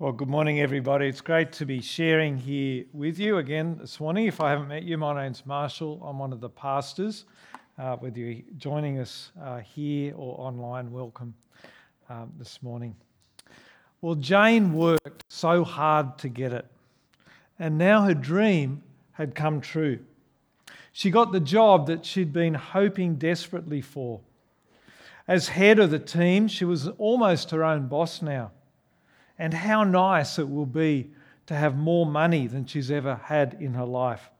Well, good morning, everybody. It's great to be sharing here with you again this morning. If I haven't met you, my name's Marshall. I'm one of the pastors. Uh, whether you're joining us uh, here or online, welcome um, this morning. Well, Jane worked so hard to get it, and now her dream had come true. She got the job that she'd been hoping desperately for. As head of the team, she was almost her own boss now. And how nice it will be to have more money than she's ever had in her life.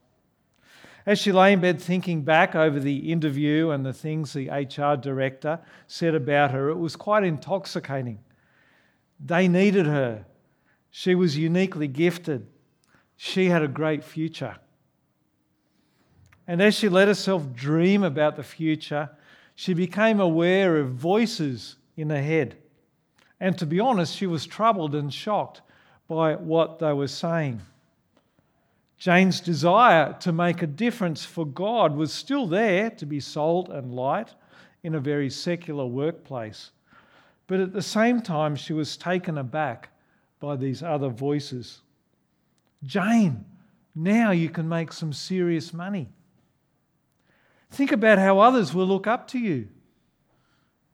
As she lay in bed thinking back over the interview and the things the HR director said about her, it was quite intoxicating. They needed her. She was uniquely gifted. She had a great future. And as she let herself dream about the future, she became aware of voices in her head. And to be honest, she was troubled and shocked by what they were saying. Jane's desire to make a difference for God was still there to be salt and light in a very secular workplace. But at the same time, she was taken aback by these other voices. Jane, now you can make some serious money. Think about how others will look up to you.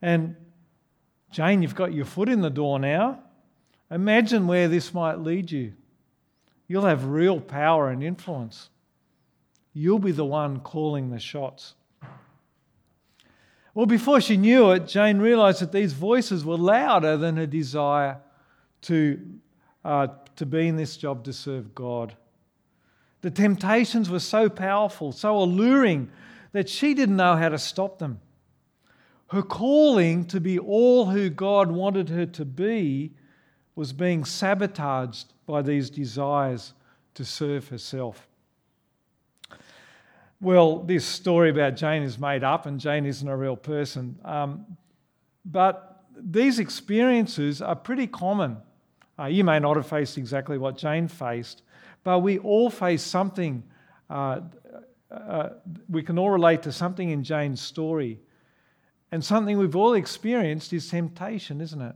And Jane, you've got your foot in the door now. Imagine where this might lead you. You'll have real power and influence. You'll be the one calling the shots. Well, before she knew it, Jane realized that these voices were louder than her desire to, uh, to be in this job to serve God. The temptations were so powerful, so alluring, that she didn't know how to stop them. Her calling to be all who God wanted her to be was being sabotaged by these desires to serve herself. Well, this story about Jane is made up, and Jane isn't a real person. Um, but these experiences are pretty common. Uh, you may not have faced exactly what Jane faced, but we all face something. Uh, uh, we can all relate to something in Jane's story and something we've all experienced is temptation, isn't it?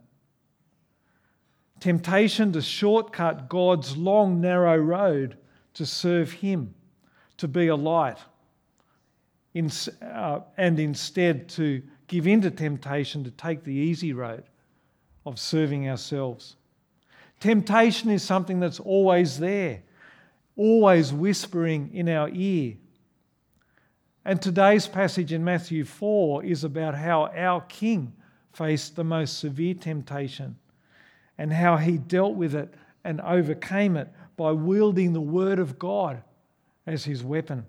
Temptation to shortcut God's long, narrow road to serve Him, to be a light, in, uh, and instead to give in to temptation to take the easy road of serving ourselves. Temptation is something that's always there, always whispering in our ear, and today's passage in Matthew 4 is about how our King faced the most severe temptation and how he dealt with it and overcame it by wielding the Word of God as his weapon.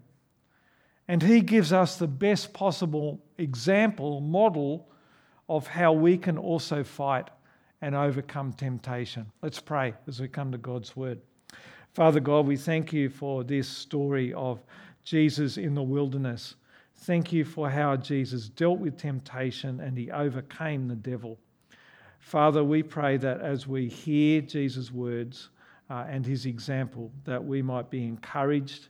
And he gives us the best possible example, model of how we can also fight and overcome temptation. Let's pray as we come to God's Word. Father God, we thank you for this story of Jesus in the wilderness. Thank you for how Jesus dealt with temptation and he overcame the devil. Father, we pray that as we hear Jesus' words uh, and his example, that we might be encouraged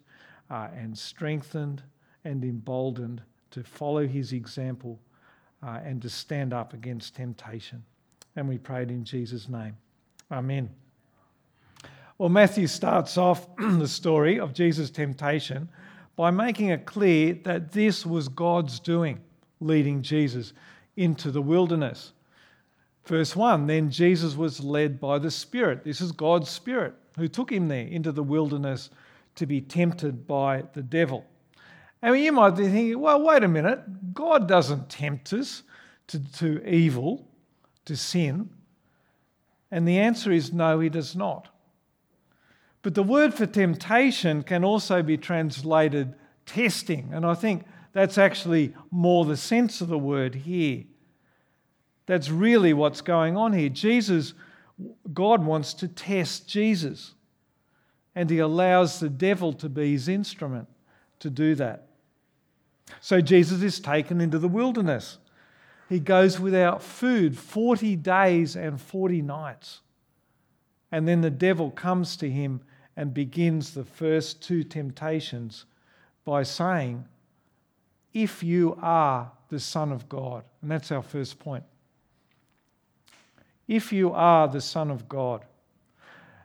uh, and strengthened and emboldened to follow his example uh, and to stand up against temptation. And we prayed in Jesus' name. Amen. Well, Matthew starts off the story of Jesus' temptation by making it clear that this was God's doing, leading Jesus into the wilderness. Verse 1 Then Jesus was led by the Spirit. This is God's Spirit who took him there into the wilderness to be tempted by the devil. And you might be thinking, well, wait a minute. God doesn't tempt us to, to evil, to sin. And the answer is no, he does not. But the word for temptation can also be translated testing. And I think that's actually more the sense of the word here. That's really what's going on here. Jesus, God wants to test Jesus. And he allows the devil to be his instrument to do that. So Jesus is taken into the wilderness. He goes without food 40 days and 40 nights. And then the devil comes to him and begins the first two temptations by saying, If you are the Son of God. And that's our first point. If you are the Son of God.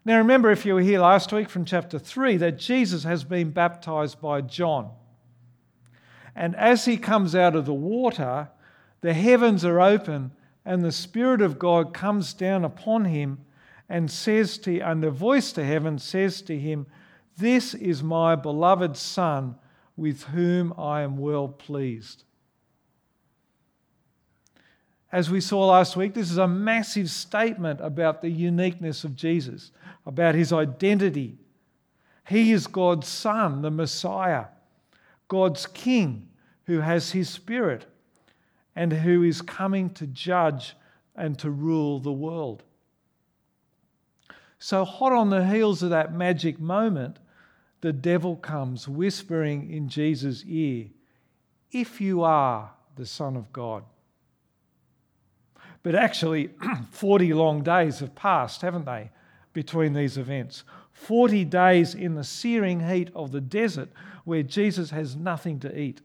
Now, remember, if you were here last week from chapter 3, that Jesus has been baptized by John. And as he comes out of the water, the heavens are open, and the Spirit of God comes down upon him and says to, and the voice to heaven says to him, This is my beloved Son, with whom I am well pleased. As we saw last week, this is a massive statement about the uniqueness of Jesus, about his identity. He is God's Son, the Messiah, God's King who has his Spirit and who is coming to judge and to rule the world. So, hot on the heels of that magic moment, the devil comes whispering in Jesus' ear, If you are the Son of God. But actually, 40 long days have passed, haven't they, between these events? 40 days in the searing heat of the desert where Jesus has nothing to eat.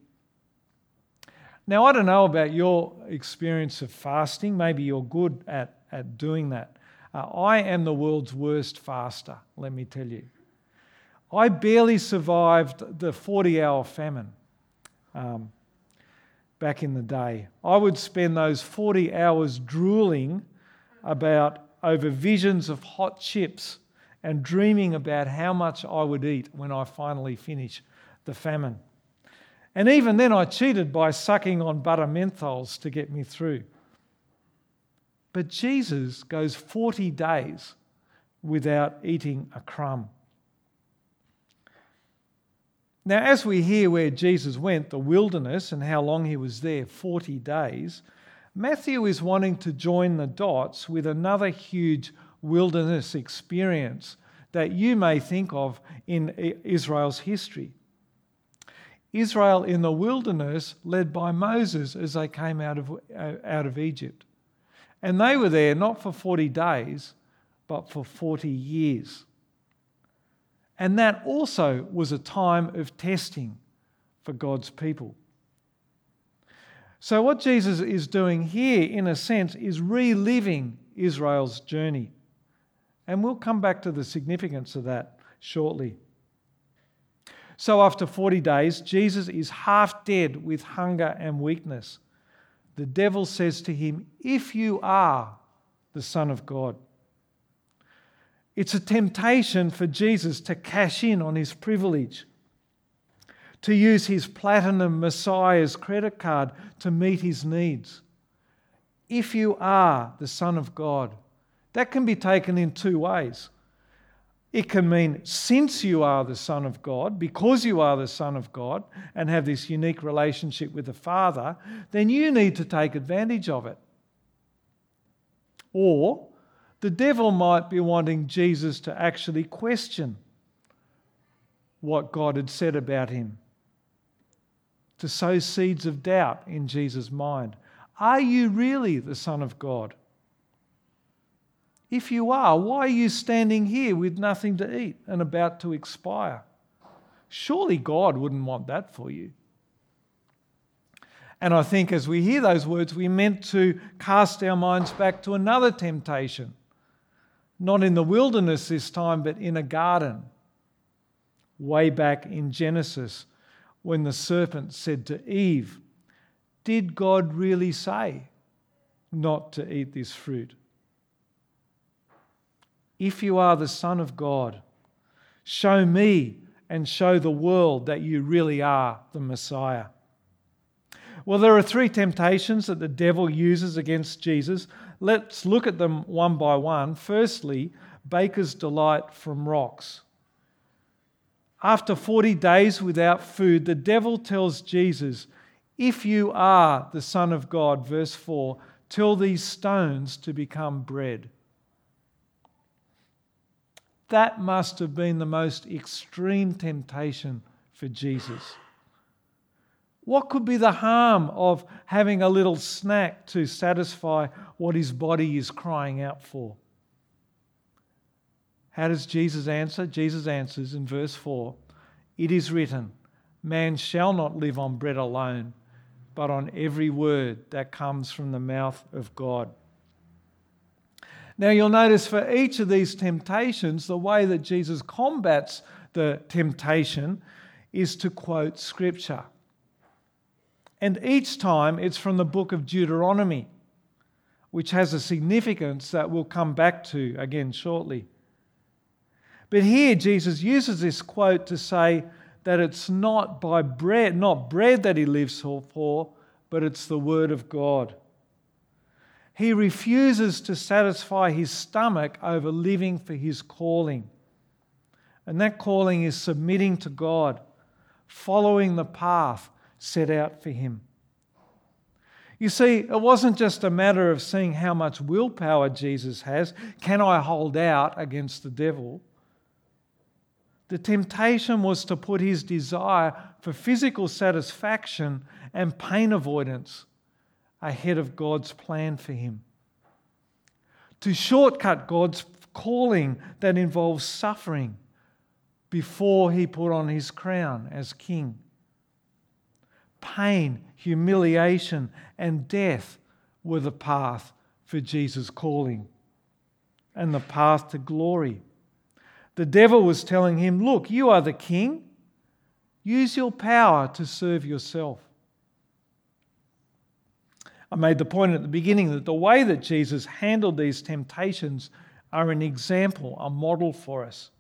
Now, I don't know about your experience of fasting. Maybe you're good at, at doing that. Uh, I am the world's worst faster, let me tell you. I barely survived the 40 hour famine. Um, back in the day. I would spend those 40 hours drooling about over visions of hot chips and dreaming about how much I would eat when I finally finish the famine. And even then, I cheated by sucking on butter menthols to get me through. But Jesus goes 40 days without eating a crumb. Now, as we hear where Jesus went, the wilderness, and how long he was there 40 days, Matthew is wanting to join the dots with another huge wilderness experience that you may think of in Israel's history. Israel in the wilderness, led by Moses as they came out of, uh, out of Egypt. And they were there not for 40 days, but for 40 years. And that also was a time of testing for God's people. So, what Jesus is doing here, in a sense, is reliving Israel's journey. And we'll come back to the significance of that shortly. So, after 40 days, Jesus is half dead with hunger and weakness. The devil says to him, If you are the Son of God, it's a temptation for Jesus to cash in on his privilege, to use his platinum Messiah's credit card to meet his needs. If you are the Son of God, that can be taken in two ways. It can mean since you are the Son of God, because you are the Son of God and have this unique relationship with the Father, then you need to take advantage of it. Or the devil might be wanting Jesus to actually question what God had said about him, to sow seeds of doubt in Jesus' mind. Are you really the Son of God? If you are, why are you standing here with nothing to eat and about to expire? Surely God wouldn't want that for you. And I think as we hear those words, we're meant to cast our minds back to another temptation not in the wilderness this time, but in a garden, way back in Genesis, when the serpent said to Eve, Did God really say not to eat this fruit? If you are the Son of God, show me and show the world that you really are the Messiah. Well, there are three temptations that the devil uses against Jesus. Let's look at them one by one. Firstly, baker's delight from rocks. After 40 days without food, the devil tells Jesus, If you are the Son of God, verse 4, tell these stones to become bread. That must have been the most extreme temptation for Jesus. What could be the harm of having a little snack to satisfy what his body is crying out for? How does Jesus answer? Jesus answers in verse 4 It is written, Man shall not live on bread alone, but on every word that comes from the mouth of God. Now, you'll notice for each of these temptations, the way that Jesus combats the temptation is to quote Scripture. And each time it's from the book of Deuteronomy, which has a significance that we'll come back to again shortly. But here Jesus uses this quote to say that it's not by bread, not bread that he lives for, but it's the word of God. He refuses to satisfy his stomach over living for his calling. And that calling is submitting to God, following the path set out for him. You see, it wasn't just a matter of seeing how much willpower Jesus has. Can I hold out against the devil? The temptation was to put his desire for physical satisfaction and pain avoidance ahead of God's plan for him. To shortcut God's calling that involves suffering before he put on his crown as king. Pain, humiliation, and death were the path for Jesus' calling and the path to glory. The devil was telling him, Look, you are the king. Use your power to serve yourself. I made the point at the beginning that the way that Jesus handled these temptations are an example, a model for us.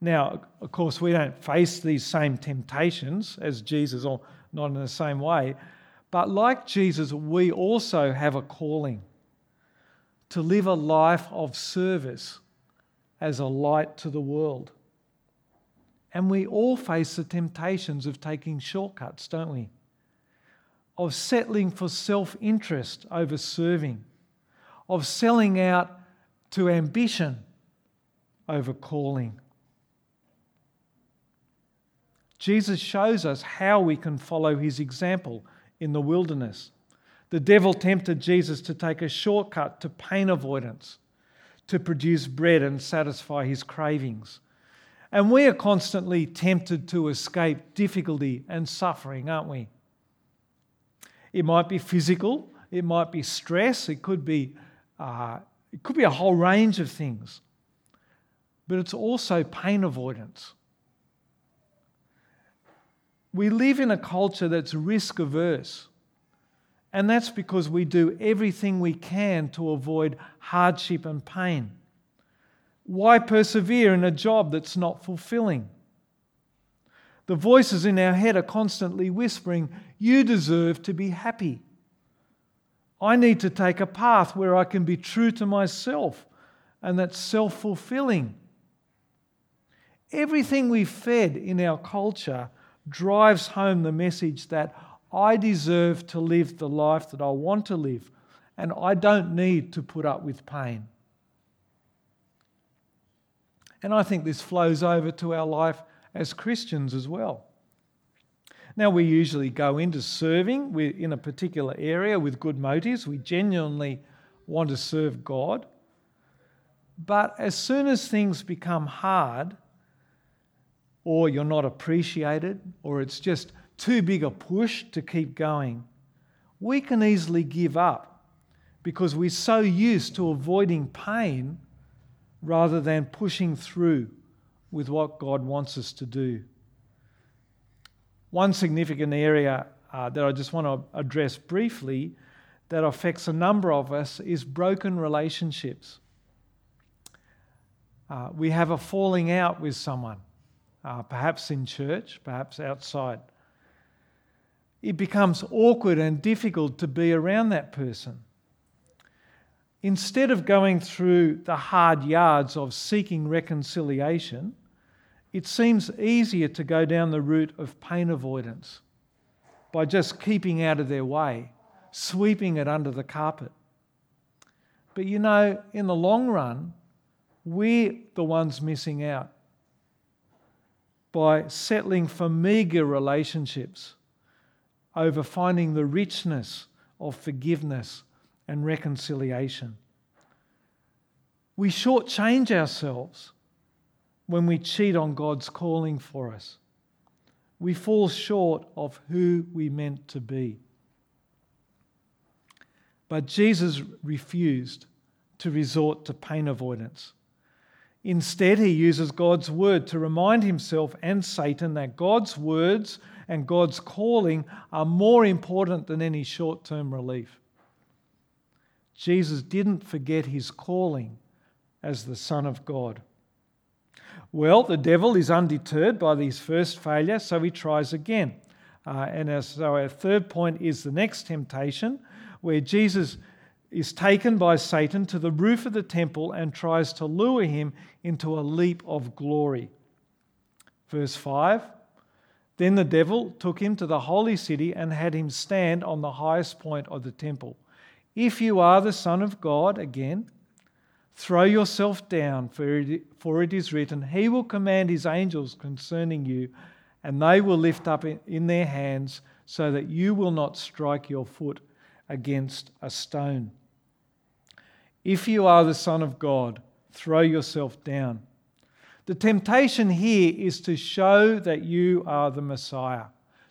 Now, of course, we don't face these same temptations as Jesus, or not in the same way, but like Jesus, we also have a calling to live a life of service as a light to the world. And we all face the temptations of taking shortcuts, don't we? Of settling for self interest over serving, of selling out to ambition over calling. Jesus shows us how we can follow his example in the wilderness. The devil tempted Jesus to take a shortcut to pain avoidance to produce bread and satisfy his cravings. And we are constantly tempted to escape difficulty and suffering, aren't we? It might be physical, it might be stress, it could be, uh, it could be a whole range of things. But it's also pain avoidance. We live in a culture that's risk averse. And that's because we do everything we can to avoid hardship and pain. Why persevere in a job that's not fulfilling? The voices in our head are constantly whispering, You deserve to be happy. I need to take a path where I can be true to myself and that's self fulfilling. Everything we've fed in our culture drives home the message that I deserve to live the life that I want to live, and I don't need to put up with pain. And I think this flows over to our life as Christians as well. Now, we usually go into serving in a particular area with good motives. We genuinely want to serve God. But as soon as things become hard, or you're not appreciated, or it's just too big a push to keep going, we can easily give up because we're so used to avoiding pain rather than pushing through with what God wants us to do. One significant area uh, that I just want to address briefly that affects a number of us is broken relationships. Uh, we have a falling out with someone, uh, perhaps in church, perhaps outside it becomes awkward and difficult to be around that person. Instead of going through the hard yards of seeking reconciliation, it seems easier to go down the route of pain avoidance by just keeping out of their way, sweeping it under the carpet. But you know, in the long run, we're the ones missing out by settling for meagre relationships over finding the richness of forgiveness and reconciliation. We shortchange ourselves when we cheat on God's calling for us. We fall short of who we meant to be. But Jesus refused to resort to pain avoidance. Instead, he uses God's word to remind himself and Satan that God's words and God's calling are more important than any short term relief. Jesus didn't forget his calling as the Son of God. Well, the devil is undeterred by these first failures, so he tries again. Uh, and so our third point is the next temptation, where Jesus is taken by Satan to the roof of the temple and tries to lure him into a leap of glory. Verse 5 Then the devil took him to the holy city and had him stand on the highest point of the temple. If you are the Son of God, again, throw yourself down, for it, is written, He will command His angels concerning you, and they will lift up in their hands so that you will not strike your foot against a stone. If you are the Son of God, throw yourself down. The temptation here is to show that you are the Messiah,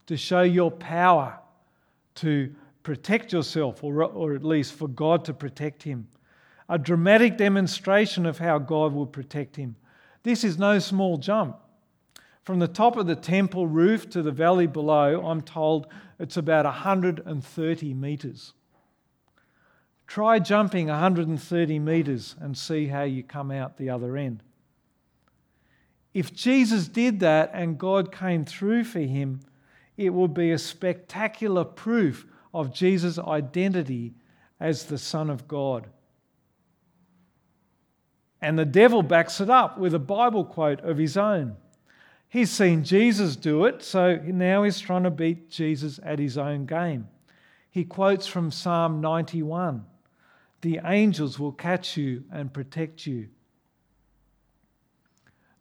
to show your power, to protect yourself, or, or at least for God to protect him. A dramatic demonstration of how God will protect him. This is no small jump. From the top of the temple roof to the valley below, I'm told it's about 130 metres. Try jumping 130 metres and see how you come out the other end. If Jesus did that and God came through for him, it would be a spectacular proof of Jesus' identity as the Son of God. And the devil backs it up with a Bible quote of his own. He's seen Jesus do it, so now he's trying to beat Jesus at his own game. He quotes from Psalm 91 The angels will catch you and protect you.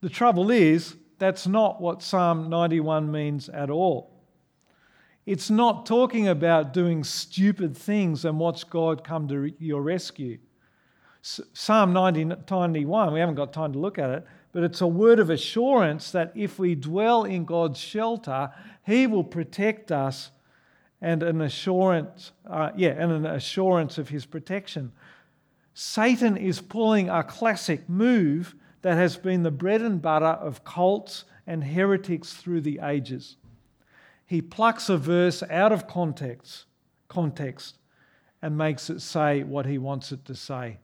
The trouble is, that's not what Psalm 91 means at all. It's not talking about doing stupid things and watch God come to your rescue. Psalm 91, we haven't got time to look at it, but it's a word of assurance that if we dwell in God's shelter, He will protect us and an assurance, uh, yeah, and an assurance of His protection. Satan is pulling a classic move that has been the bread and butter of cults and heretics through the ages he plucks a verse out of context, context and makes it say what he wants it to say.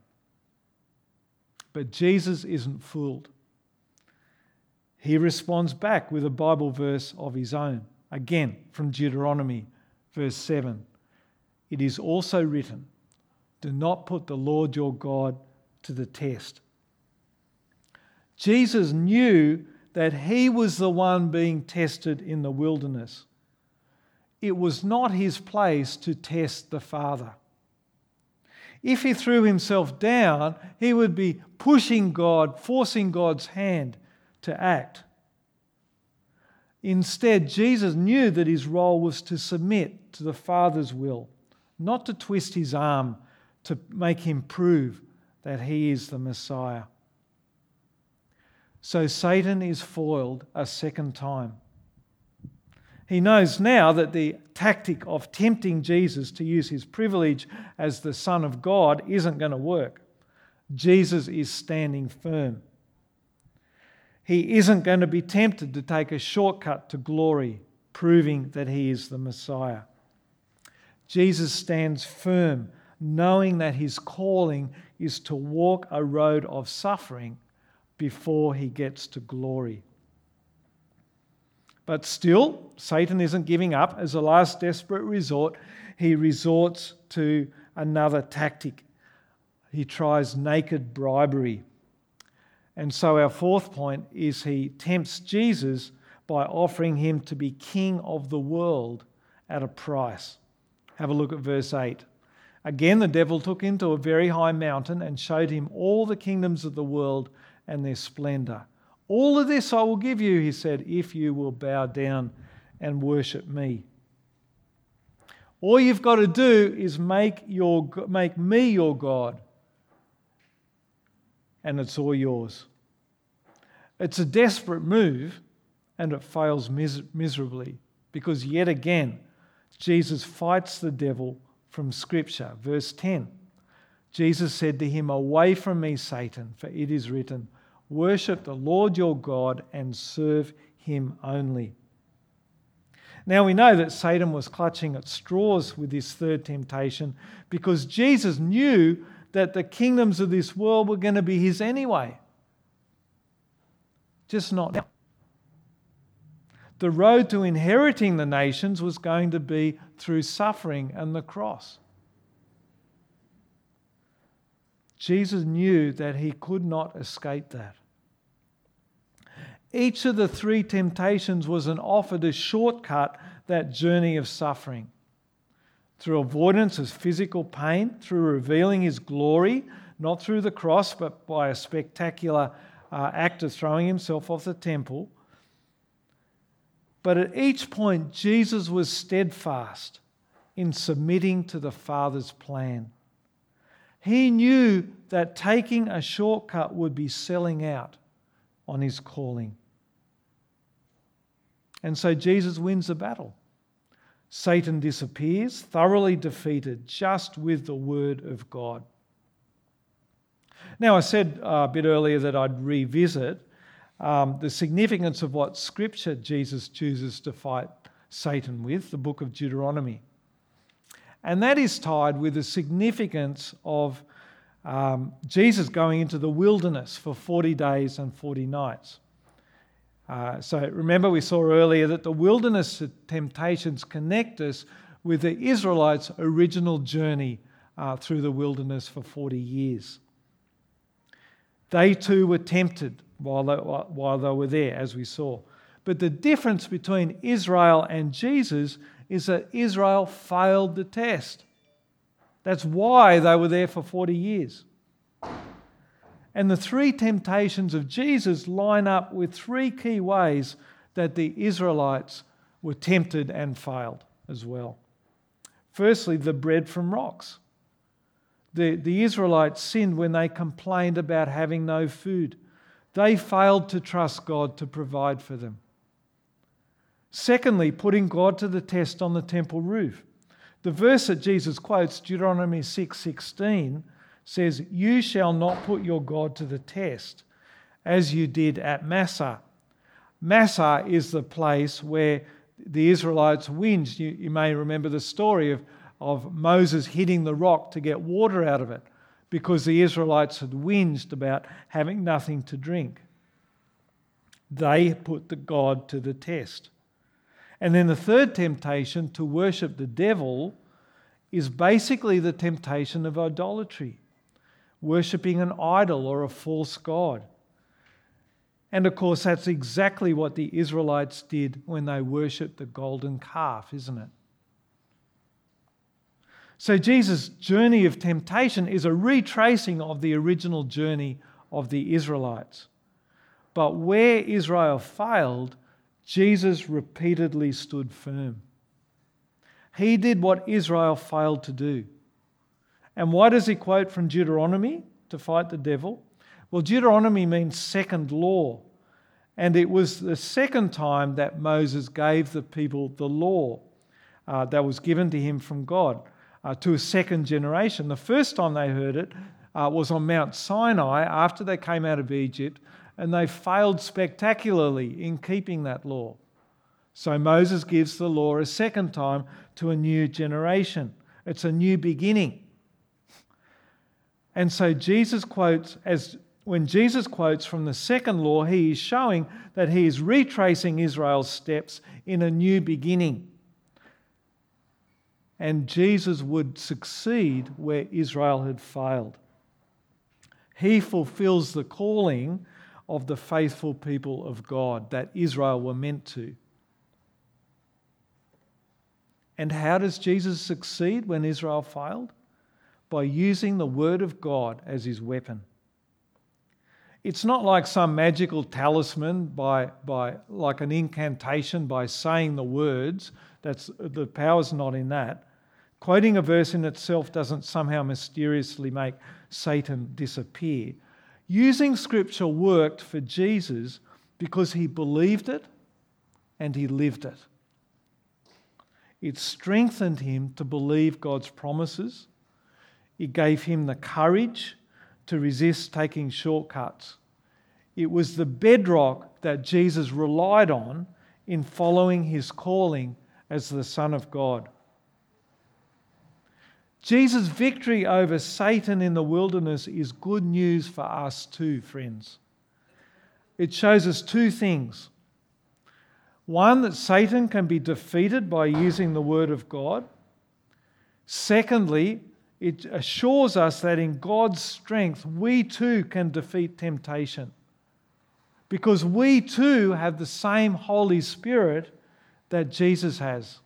But Jesus isn't fooled. He responds back with a Bible verse of his own, again from Deuteronomy, verse 7. It is also written, Do not put the Lord your God to the test. Jesus knew that he was the one being tested in the wilderness it was not his place to test the Father. If he threw himself down, he would be pushing God, forcing God's hand to act. Instead, Jesus knew that his role was to submit to the Father's will, not to twist his arm to make him prove that he is the Messiah. So Satan is foiled a second time. He knows now that the tactic of tempting Jesus to use his privilege as the Son of God isn't going to work. Jesus is standing firm. He isn't going to be tempted to take a shortcut to glory, proving that he is the Messiah. Jesus stands firm, knowing that his calling is to walk a road of suffering before he gets to glory. But still, Satan isn't giving up. As a last desperate resort, he resorts to another tactic. He tries naked bribery. And so, our fourth point is he tempts Jesus by offering him to be king of the world at a price. Have a look at verse 8. Again, the devil took him to a very high mountain and showed him all the kingdoms of the world and their splendor. All of this I will give you, he said, if you will bow down and worship me. All you've got to do is make, your, make me your God, and it's all yours. It's a desperate move, and it fails mis- miserably because, yet again, Jesus fights the devil from Scripture. Verse 10 Jesus said to him, Away from me, Satan, for it is written, Worship the Lord your God and serve him only. Now we know that Satan was clutching at straws with this third temptation because Jesus knew that the kingdoms of this world were going to be his anyway. Just not now. The road to inheriting the nations was going to be through suffering and the cross. Jesus knew that he could not escape that. Each of the three temptations was an offer to shortcut that journey of suffering. Through avoidance of physical pain, through revealing his glory, not through the cross, but by a spectacular uh, act of throwing himself off the temple. But at each point, Jesus was steadfast in submitting to the Father's plan. He knew that taking a shortcut would be selling out on his calling. And so Jesus wins the battle. Satan disappears, thoroughly defeated, just with the word of God. Now, I said a bit earlier that I'd revisit um, the significance of what scripture Jesus chooses to fight Satan with, the book of Deuteronomy. And that is tied with the significance of um, Jesus going into the wilderness for 40 days and 40 nights. Uh, so remember, we saw earlier that the wilderness temptations connect us with the Israelites' original journey uh, through the wilderness for 40 years. They too were tempted while they, while they were there, as we saw. But the difference between Israel and Jesus is that Israel failed the test. That's why they were there for 40 years. And the three temptations of Jesus line up with three key ways that the Israelites were tempted and failed as well. Firstly, the bread from rocks. The, the Israelites sinned when they complained about having no food. They failed to trust God to provide for them. Secondly, putting God to the test on the temple roof. The verse that Jesus quotes, Deuteronomy 6 says, You shall not put your God to the test as you did at Massah. Massah is the place where the Israelites whinged. You, you may remember the story of, of Moses hitting the rock to get water out of it because the Israelites had whinged about having nothing to drink. They put the God to the test. And then the third temptation, to worship the devil, is basically the temptation of idolatry, worshipping an idol or a false god. And of course, that's exactly what the Israelites did when they worshipped the golden calf, isn't it? So, Jesus' journey of temptation is a retracing of the original journey of the Israelites. But where Israel failed, Jesus repeatedly stood firm. He did what Israel failed to do. And why does he quote from Deuteronomy to fight the devil? Well, Deuteronomy means second law. And it was the second time that Moses gave the people the law uh, that was given to him from God uh, to a second generation. The first time they heard it uh, was on Mount Sinai after they came out of Egypt, and they failed spectacularly in keeping that law. So Moses gives the law a second time to a new generation. It's a new beginning. And so Jesus quotes, as when Jesus quotes from the second law, he is showing that he is retracing Israel's steps in a new beginning and Jesus would succeed where Israel had failed. He fulfills the calling of the faithful people of God that Israel were meant to. And how does Jesus succeed when Israel failed? By using the Word of God as his weapon. It's not like some magical talisman by, by like an incantation by saying the words. That's the power's not in that. Quoting a verse in itself doesn't somehow mysteriously make Satan disappear. Using scripture worked for Jesus because he believed it and he lived it. It strengthened him to believe God's promises. it gave him the courage to resist taking shortcuts. It was the bedrock that Jesus relied on in following his calling as the Son of God. Jesus' victory over Satan in the wilderness is good news for us too, friends. It shows us two things. One, that Satan can be defeated by using the Word of God. Secondly, it assures us that in God's strength, we too can defeat temptation. Because we too have the same Holy Spirit that Jesus has.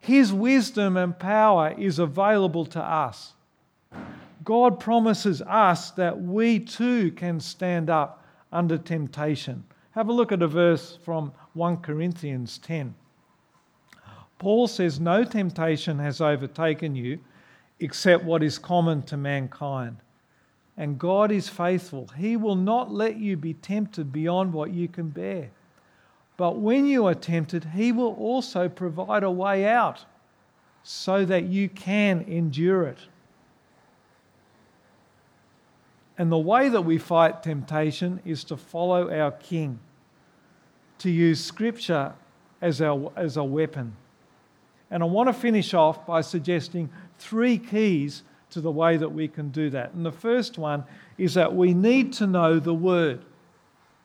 His wisdom and power is available to us. God promises us that we too can stand up under temptation. Have a look at a verse from 1 Corinthians 10. Paul says, No temptation has overtaken you except what is common to mankind. And God is faithful. He will not let you be tempted beyond what you can bear. But when you are tempted, He will also provide a way out so that you can endure it. And the way that we fight temptation is to follow our King, to use Scripture as, our, as a weapon. And I want to finish off by suggesting three keys to the way that we can do that. And the first one is that we need to know the Word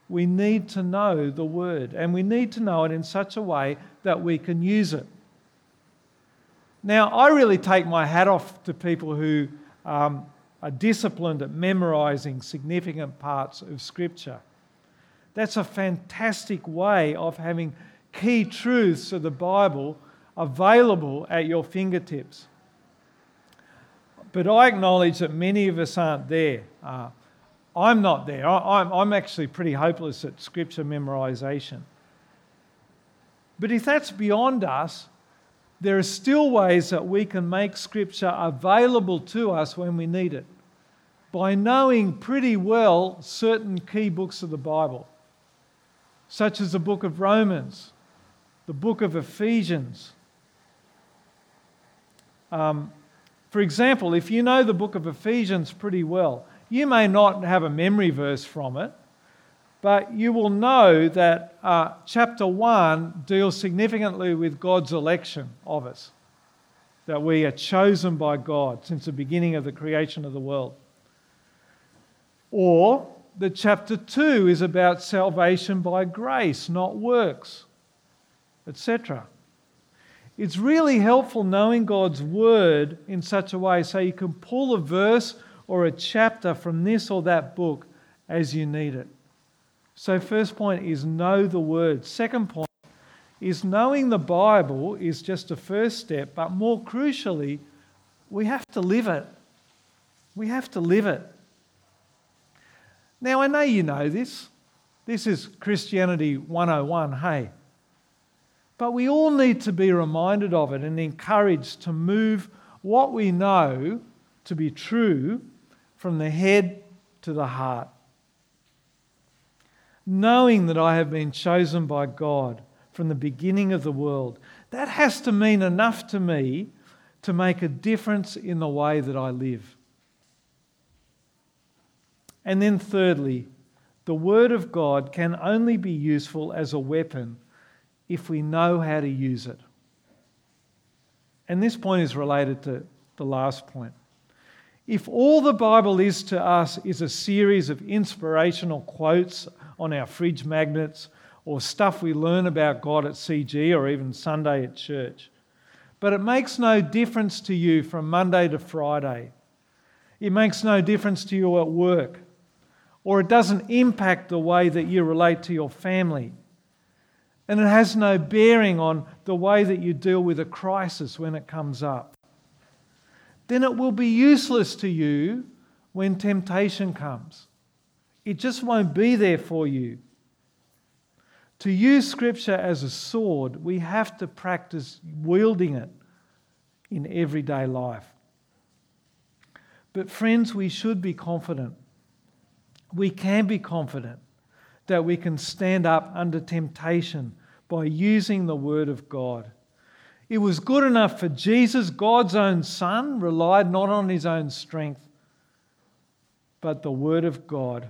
we need to know the Word, and we need to know it in such a way that we can use it. Now, I really take my hat off to people who um, are disciplined at memorizing significant parts of Scripture. That's a fantastic way of having key truths of the Bible available at your fingertips. But I acknowledge that many of us aren't there. Uh, I'm not there. I'm, I'm actually pretty hopeless at scripture memorization. But if that's beyond us, there are still ways that we can make scripture available to us when we need it by knowing pretty well certain key books of the Bible, such as the book of Romans, the book of Ephesians. Um, for example, if you know the book of Ephesians pretty well, you may not have a memory verse from it, but you will know that uh, chapter 1 deals significantly with God's election of us, that we are chosen by God since the beginning of the creation of the world. Or that chapter 2 is about salvation by grace, not works, etc. It's really helpful knowing God's word in such a way so you can pull a verse or a chapter from this or that book as you need it. So, first point is know the word. Second point is knowing the Bible is just a first step, but more crucially, we have to live it. We have to live it. Now, I know you know this. This is Christianity 101, hey. But we all need to be reminded of it and encouraged to move what we know to be true from the head to the heart. Knowing that I have been chosen by God from the beginning of the world, that has to mean enough to me to make a difference in the way that I live. And then, thirdly, the Word of God can only be useful as a weapon if we know how to use it. And this point is related to the last point. If all the Bible is to us is a series of inspirational quotes on our fridge magnets or stuff we learn about God at CG or even Sunday at church, but it makes no difference to you from Monday to Friday, it makes no difference to you at work, or it doesn't impact the way that you relate to your family. And it has no bearing on the way that you deal with a crisis when it comes up then it will be useless to you when temptation comes. It just won't be there for you. To use Scripture as a sword, we have to practice wielding it in everyday life. But, friends, we should be confident. We can be confident that we can stand up under temptation by using the Word of God. It was good enough for Jesus, God's own Son, relied not on his own strength, but the Word of God.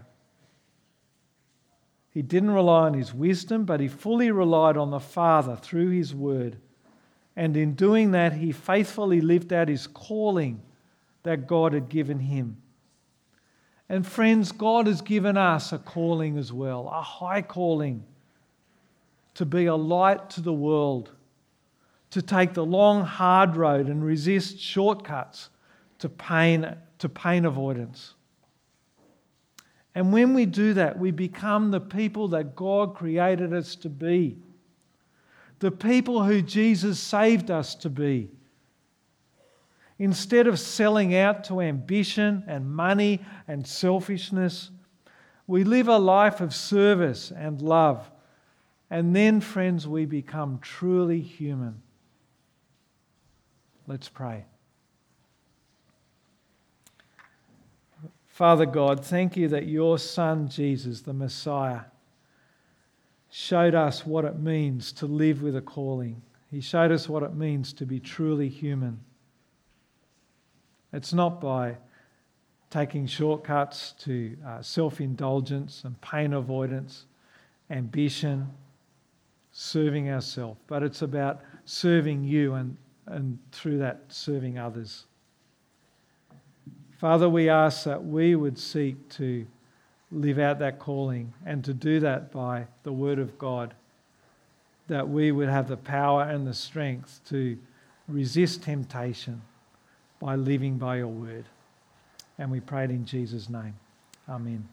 He didn't rely on his wisdom, but he fully relied on the Father through his Word. And in doing that, he faithfully lived out his calling that God had given him. And friends, God has given us a calling as well, a high calling to be a light to the world, to take the long, hard road and resist shortcuts to pain, to pain avoidance. And when we do that, we become the people that God created us to be, the people who Jesus saved us to be. Instead of selling out to ambition and money and selfishness, we live a life of service and love. And then, friends, we become truly human. Let's pray. Father God, thank you that your Son, Jesus, the Messiah, showed us what it means to live with a calling. He showed us what it means to be truly human. It's not by taking shortcuts to uh, self indulgence and pain avoidance, ambition, serving ourselves, but it's about serving you and, and through that serving others. Father, we ask that we would seek to live out that calling and to do that by the Word of God, that we would have the power and the strength to resist temptation by living by your word. And we pray it in Jesus' name. Amen.